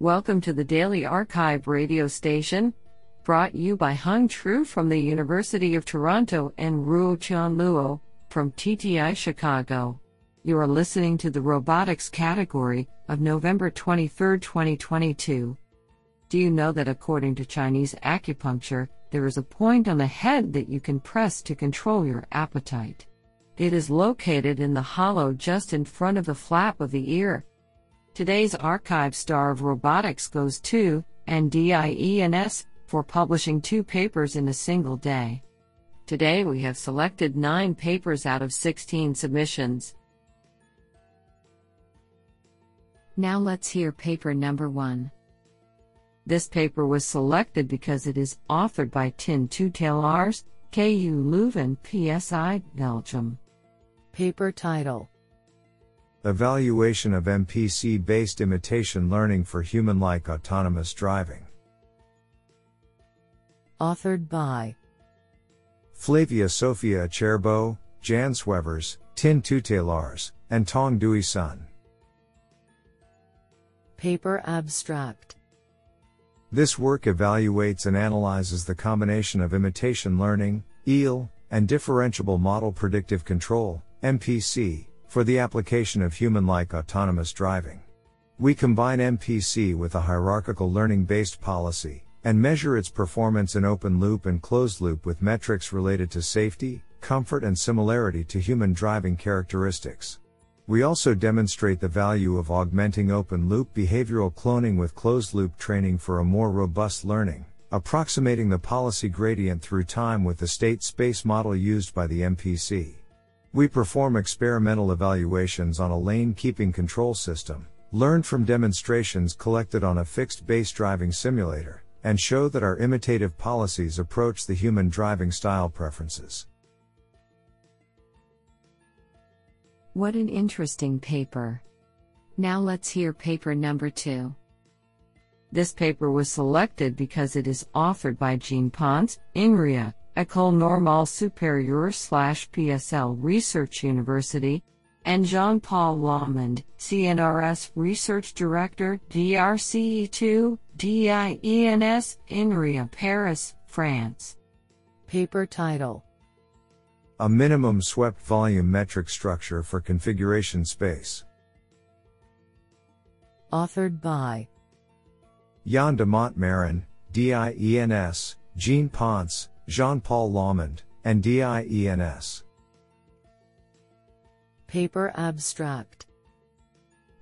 Welcome to the Daily Archive radio station, brought you by Hung Tru from the University of Toronto and Ruo Chan Luo from TTI Chicago. You are listening to the robotics category of November 23, 2022. Do you know that according to Chinese acupuncture, there is a point on the head that you can press to control your appetite? It is located in the hollow just in front of the flap of the ear. Today's archive star of robotics goes to NDIENS for publishing two papers in a single day. Today we have selected nine papers out of 16 submissions. Now let's hear paper number one. This paper was selected because it is authored by Tinne Tuytelaars, KU Leuven, PSI, Belgium. Paper title Evaluation of MPC based imitation learning for human like autonomous driving. Authored by Flavia Sofia Acerbo, Jan Swevers, Tinne Tuytelaars, and Tong Duy Son. Paper Abstract This work evaluates and analyzes the combination of imitation learning, IL, and differentiable model predictive control, MPC, for the application of human like autonomous driving. We combine MPC with a hierarchical learning based policy, and measure its performance in open loop and closed loop with metrics related to safety, comfort, and similarity to human driving characteristics. We also demonstrate the value of augmenting open loop behavioral cloning with closed loop training for a more robust learning, approximating the policy gradient through time with the state space model used by the MPC. We perform experimental evaluations on a lane keeping control system, learned from demonstrations collected on a fixed base driving simulator, and show that our imitative policies approach the human driving style preferences. What an interesting paper. Now let's hear paper number two. This paper was selected because it is authored by Jean Ponce, INRIA, École Normale Supérieure slash PSL Research University, and Jean Paul Laumond, CNRS Research Director, DRCE2, DIENS, INRIA Paris, France. Paper title A minimum swept volume metric structure for configuration space. Authored by Jan de Montmarin, DIENS, Jean Ponce, Jean Paul Laumond, and DIENS. Paper Abstract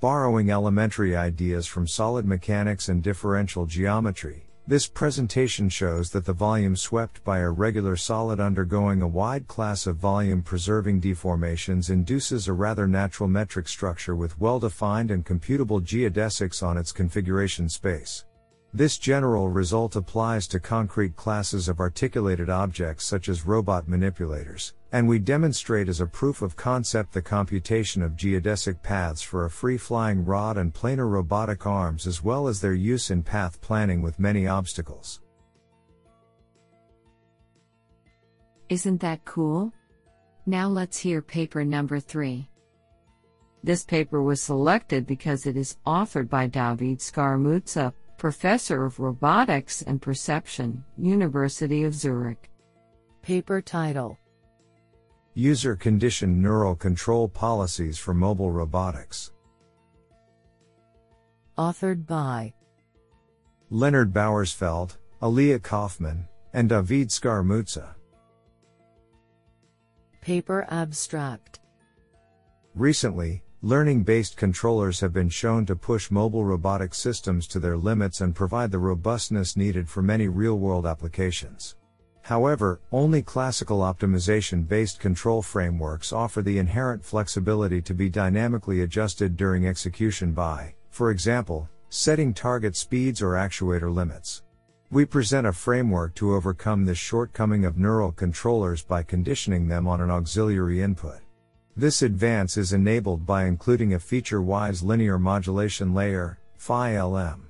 Borrowing elementary ideas from solid mechanics and differential geometry, this presentation shows that the volume swept by a regular solid undergoing a wide class of volume preserving deformations induces a rather natural metric structure with well defined and computable geodesics on its configuration space. This general result applies to concrete classes of articulated objects such as robot manipulators, and we demonstrate as a proof of concept the computation of geodesic paths for a free flying rod and planar robotic arms as well as their use in path planning with many obstacles. Isn't that cool? Now let's hear paper number three. This paper was selected because it is authored by David Scaramuzza, Professor of Robotics and Perception, University of Zurich. Paper title User Conditioned Neural Control Policies for Mobile Robotics. Authored by Leonard Bauersfeld, Elia Kaufmann, and David Scaramuzza. Paper Abstract Recently, Learning based controllers have been shown to push mobile robotic systems to their limits and provide the robustness needed for many real world applications. However, only classical optimization based control frameworks offer the inherent flexibility to be dynamically adjusted during execution by, for example, setting target speeds or actuator limits. We present a framework to overcome this shortcoming of neural controllers by conditioning them on an auxiliary input. This advance is enabled by including a feature-wise linear modulation layer, FiLM.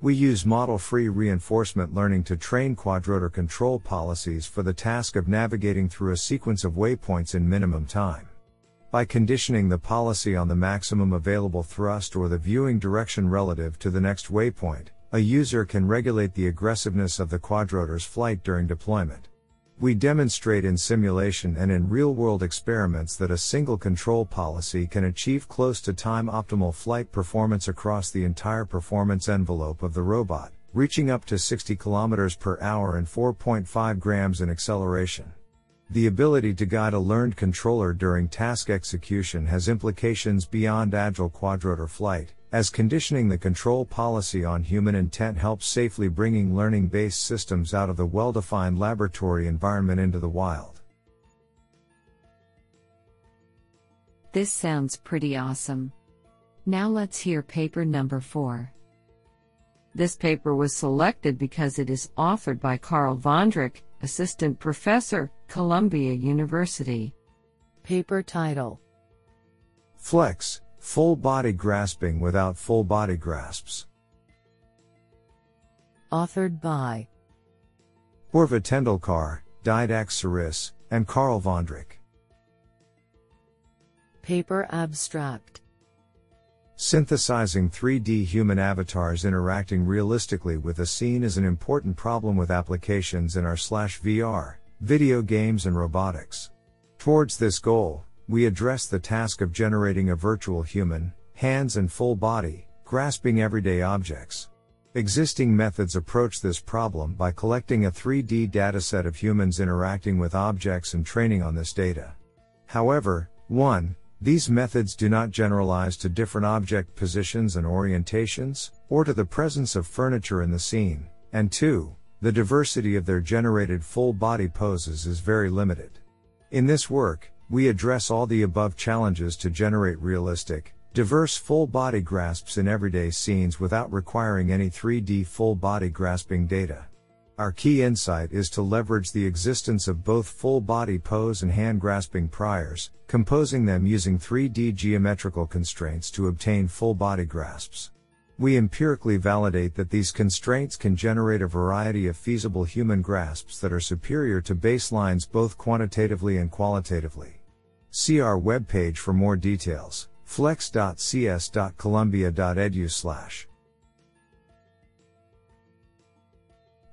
We use model-free reinforcement learning to train quadrotor control policies for the task of navigating through a sequence of waypoints in minimum time. By conditioning the policy on the maximum available thrust or the viewing direction relative to the next waypoint, a user can regulate the aggressiveness of the quadrotor's flight during deployment. We demonstrate in simulation and in real world experiments that a single control policy can achieve close to time optimal flight performance across the entire performance envelope of the robot, reaching up to 60 km per hour and 4.5 grams in acceleration. The ability to guide a learned controller during task execution has implications beyond agile quadrotor flight, as conditioning the control policy on human intent helps safely bringing learning based systems out of the well defined laboratory environment into the wild. This sounds pretty awesome. Now let's hear paper number 4. This paper was selected because it is authored by Carl Vondrick, Assistant Professor, Columbia University. Paper title Flex, Full Body Grasping Without Full Body Grasps. Authored by Purva Tendulkar, Dídac Surís, and Carl Vondrick. Paper abstract Synthesizing 3D human avatars interacting realistically with a scene is an important problem with applications in our slash VR, video games and robotics. Towards this goal, we address the task of generating a virtual human, hands and full body, grasping everyday objects. Existing methods approach this problem by collecting a 3D dataset of humans interacting with objects and training on this data. However, 1. These methods do not generalize to different object positions and orientations, or to the presence of furniture in the scene, and 2. The diversity of their generated full body poses is very limited. In this work, we address all the above challenges to generate realistic, diverse full body grasps in everyday scenes without requiring any 3D full body grasping data. Our key insight is to leverage the existence of both full body pose and hand grasping priors, composing them using 3D geometrical constraints to obtain full body grasps. We empirically validate that these constraints can generate a variety of feasible human grasps that are superior to baselines both quantitatively and qualitatively. See our webpage for more details, flex.cs.columbia.edu slash.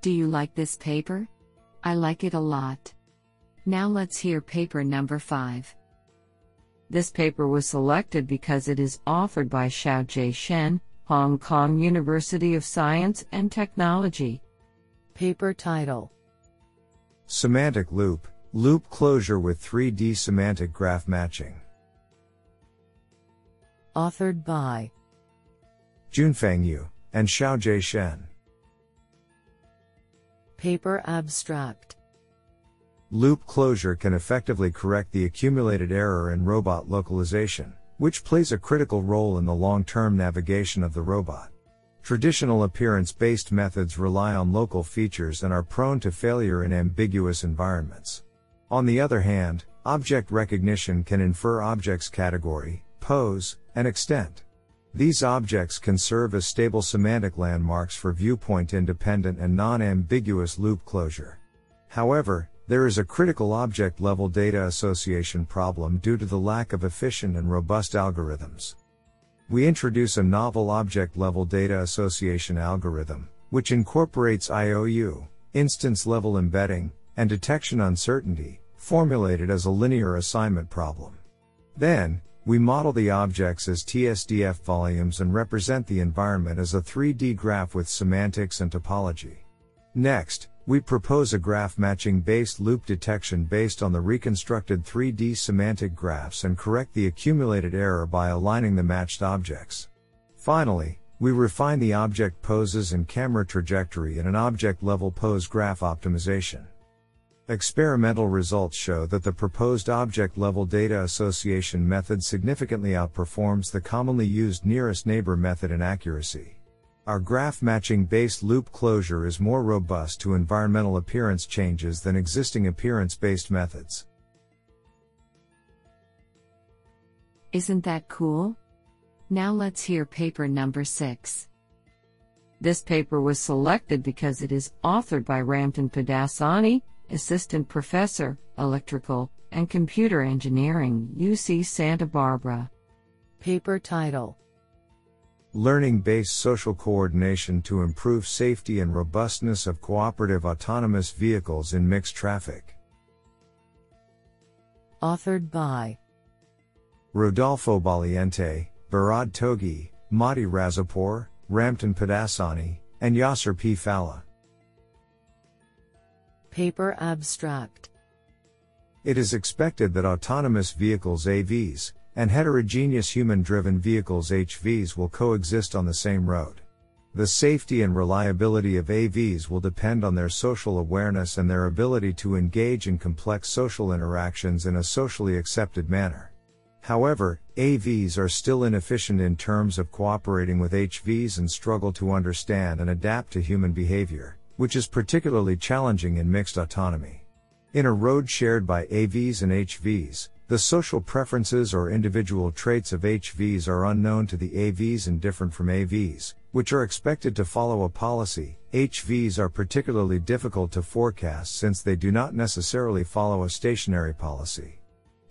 Do you like this paper? I like it a lot. Now let's hear paper number 5. This paper was selected because it is authored by Xiao Shaojie Shen, Hong Kong University of Science and Technology. Paper title Semantic Loop, Loop Closure with 3D Semantic Graph Matching. Authored by Junfeng Yu and Shaojie Shen. Paper abstract Loop closure can effectively correct the accumulated error in robot localization, which plays a critical role in the long term navigation of the robot. Traditional appearance based methods rely on local features and are prone to failure in ambiguous environments. On the other hand, object recognition can infer objects' category, pose, and extent. These objects can serve as stable semantic landmarks for viewpoint independent and non ambiguous loop closure. However, there is a critical object level data association problem due to the lack of efficient and robust algorithms. We introduce a novel object level data association algorithm, which incorporates IOU, instance level embedding, and detection uncertainty, formulated as a linear assignment problem. Then, we model the objects as TSDF volumes and represent the environment as a 3D graph with semantics and topology. Next, we propose a graph matching based loop detection based on the reconstructed 3D semantic graphs and correct the accumulated error by aligning the matched objects. Finally, we refine the object poses and camera trajectory in an object level pose graph optimization. Experimental results show that the proposed object level data association method significantly outperforms the commonly used nearest neighbor method in accuracy. Our graph matching based loop closure is more robust to environmental appearance changes than existing appearance based methods. Isn't that cool? Now let's hear paper number 6. This paper was selected because it is authored by Ramtin Pedarsani, Assistant Professor, Electrical, and Computer Engineering, UC Santa Barbara. Paper title Learning based social coordination to improve safety and robustness of cooperative autonomous vehicles in mixed traffic. Authored by Rodolfo Valiente, Behrad Toghi, Mahdi Razzaghpour, Ramtin Pedarsani, and Yaser P. Fallah. Paper abstract It is expected that autonomous vehicles AVs and heterogeneous human driven vehicles HVs will coexist on the same road. The safety and reliability of AVs will depend on their social awareness and their ability to engage in complex social interactions in a socially accepted manner. However, AVs are still inefficient in terms of cooperating with HVs and struggle to understand and adapt to human behavior, which is particularly challenging in mixed autonomy. In a road shared by AVs and HVs, the social preferences or individual traits of HVs are unknown to the AVs and different from AVs, which are expected to follow a policy. HVs are particularly difficult to forecast since they do not necessarily follow a stationary policy.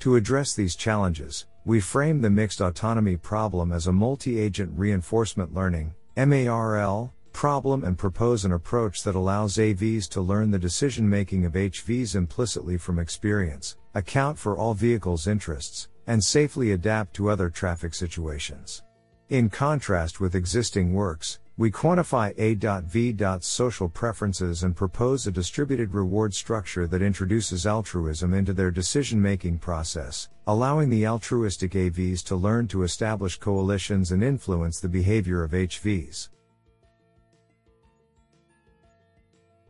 To address these challenges, we frame the mixed autonomy problem as a multi agent reinforcement learning MARL, problem and propose an approach that allows AVs to learn the decision making of HVs implicitly from experience, account for all vehicles' interests, and safely adapt to other traffic situations. In contrast with existing works, we quantify A.V. social preferences and propose a distributed reward structure that introduces altruism into their decision making process, allowing the altruistic AVs to learn to establish coalitions and influence the behavior of HVs.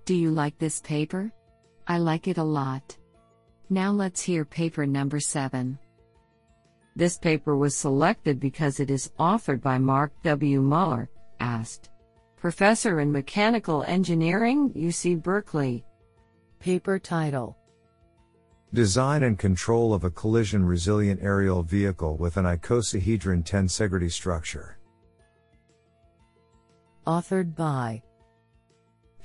Do you like this paper? I like it a lot. Now let's hear paper number 7. This paper was selected because it is authored by Mark W. Mueller, asked. Professor in Mechanical Engineering, UC Berkeley. Paper title Design and control of a collision resilient aerial vehicle with an icosahedron tensegrity structure. Authored by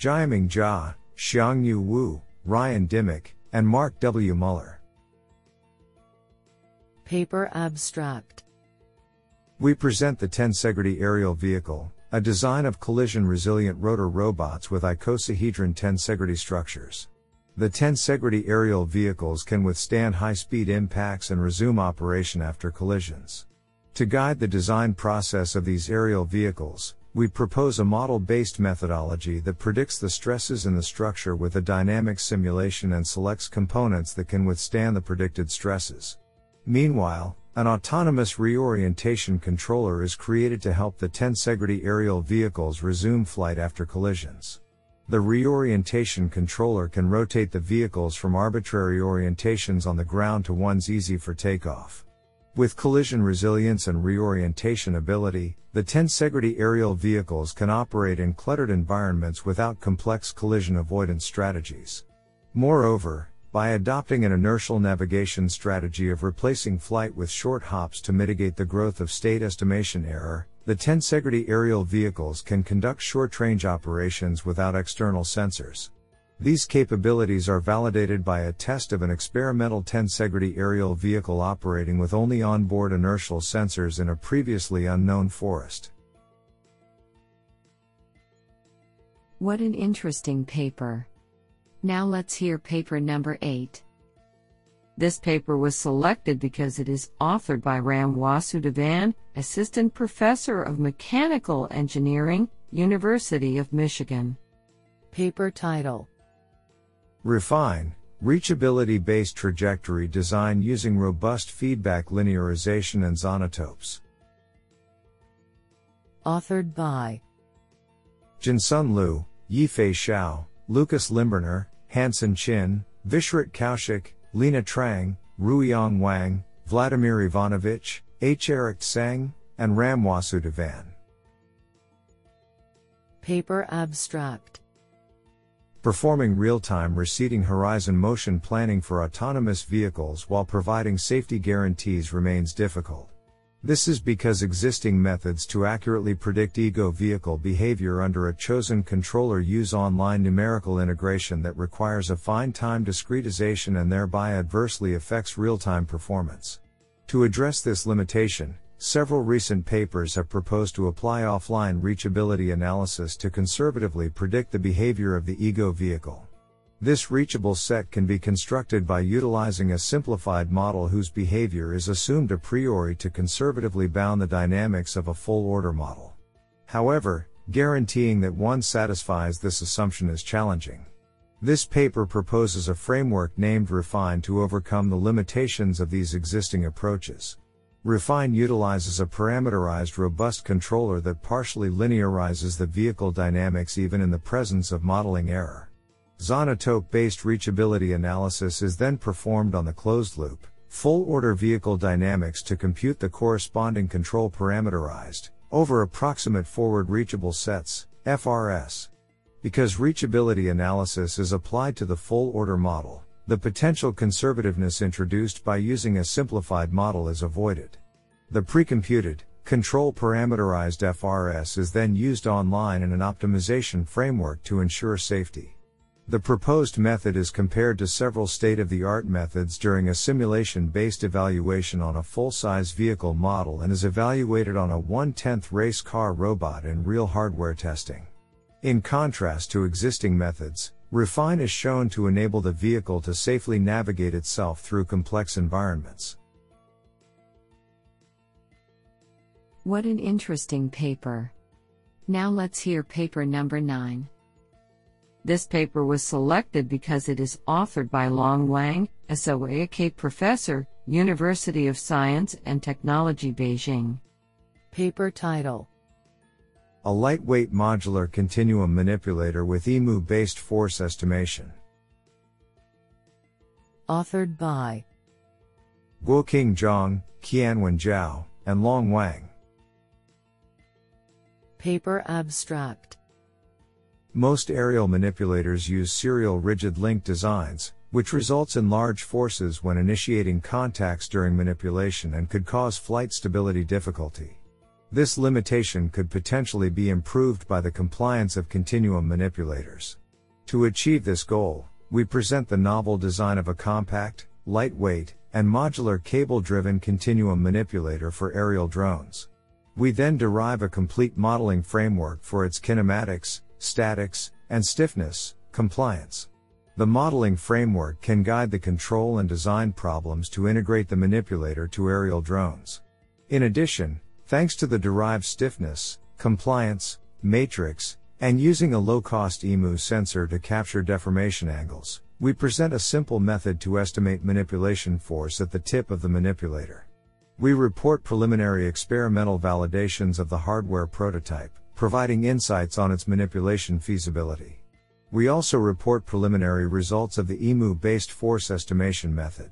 Jiaming Zha, Xiangyu Wu, Ryan Dimick, and Mark W. Mueller. Paper abstract We present the Tensegrity aerial vehicle, a design of collision resilient rotor robots with icosahedron tensegrity structures. The tensegrity aerial vehicles can withstand high speed impacts and resume operation after collisions. To guide the design process of these aerial vehicles, we propose a model based methodology that predicts the stresses in the structure with a dynamic simulation and selects components that can withstand the predicted stresses. Meanwhile, an autonomous reorientation controller is created to help the tensegrity aerial vehicles resume flight after collisions. The reorientation controller can rotate the vehicles from arbitrary orientations on the ground to ones easy for takeoff. With collision resilience and reorientation ability, the tensegrity aerial vehicles can operate in cluttered environments without complex collision avoidance strategies. Moreover, by adopting an inertial navigation strategy of replacing flight with short hops to mitigate the growth of state estimation error, the tensegrity aerial vehicles can conduct short range operations without external sensors. These capabilities are validated by a test of an experimental tensegrity aerial vehicle operating with only onboard inertial sensors in a previously unknown forest. What an interesting paper. Now let's hear paper number 8. This paper was selected because it is authored by Ram Vasudevan, Assistant Professor of Mechanical Engineering, University of Michigan. Paper title Refine, reachability based trajectory design using robust feedback linearization and zonotopes. Authored by Jinsun Liu, Yifei Shao, Lucas Lymburner, Hansen Qin, Vishrut Kaushik, Lina Trang, Ruiyang Wang, Vladimir Ivanovic, H. Eric Tseng, and Ram Vasudevan. Paper abstract Performing real-time receding horizon motion planning for autonomous vehicles while providing safety guarantees remains difficult. This is because existing methods to accurately predict ego vehicle behavior under a chosen controller use online numerical integration that requires a fine time discretization and thereby adversely affects real time performance. To address this limitation, several recent papers have proposed to apply offline reachability analysis to conservatively predict the behavior of the ego vehicle. This reachable set can be constructed by utilizing a simplified model whose behavior is assumed a priori to conservatively bound the dynamics of a full order model. However, guaranteeing that one satisfies this assumption is challenging. This paper proposes a framework named Refine to overcome the limitations of these existing approaches. Refine utilizes a parameterized robust controller that partially linearizes the vehicle dynamics even in the presence of modeling error. Zonotope based reachability analysis is then performed on the closed loop, full order vehicle dynamics to compute the corresponding control parameterized, over approximate forward reachable sets, FRS. Because reachability analysis is applied to the full order model, the potential conservativeness introduced by using a simplified model is avoided. The precomputed, control parameterized FRS is then used online in an optimization framework to ensure safety. The proposed method is compared to several state of the art methods during a simulation based evaluation on a full size vehicle model and is evaluated on a 1 10th race car robot in real hardware testing. In contrast to existing methods, Refine is shown to enable the vehicle to safely navigate itself through complex environments. What an interesting paper. Now let's hear paper number 9. This paper was selected because it is authored by Long Wang, SOAK professor, University of Science and Technology Beijing. Paper title A lightweight modular continuum manipulator with IMU based force estimation. Authored by Guoqing Zhang, Qianwen Zhao, and Long Wang. Paper abstract Most aerial manipulators use serial rigid link designs, which results in large forces when initiating contacts during manipulation and could cause flight stability difficulty. This limitation could potentially be improved by the compliance of continuum manipulators. To achieve this goal, we present the novel design of a compact, lightweight, and modular cable driven continuum manipulator for aerial drones. We then derive a complete modeling framework for its kinematics, statics, and stiffness, compliance. The modeling framework can guide the control and design problems to integrate the manipulator to aerial drones. In addition, thanks to the derived stiffness, compliance, matrix, and using a low cost IMU sensor to capture deformation angles, we present a simple method to estimate manipulation force at the tip of the manipulator. We report preliminary experimental validations of the hardware prototype, providing insights on its manipulation feasibility. We also report preliminary results of the IMU based force estimation method.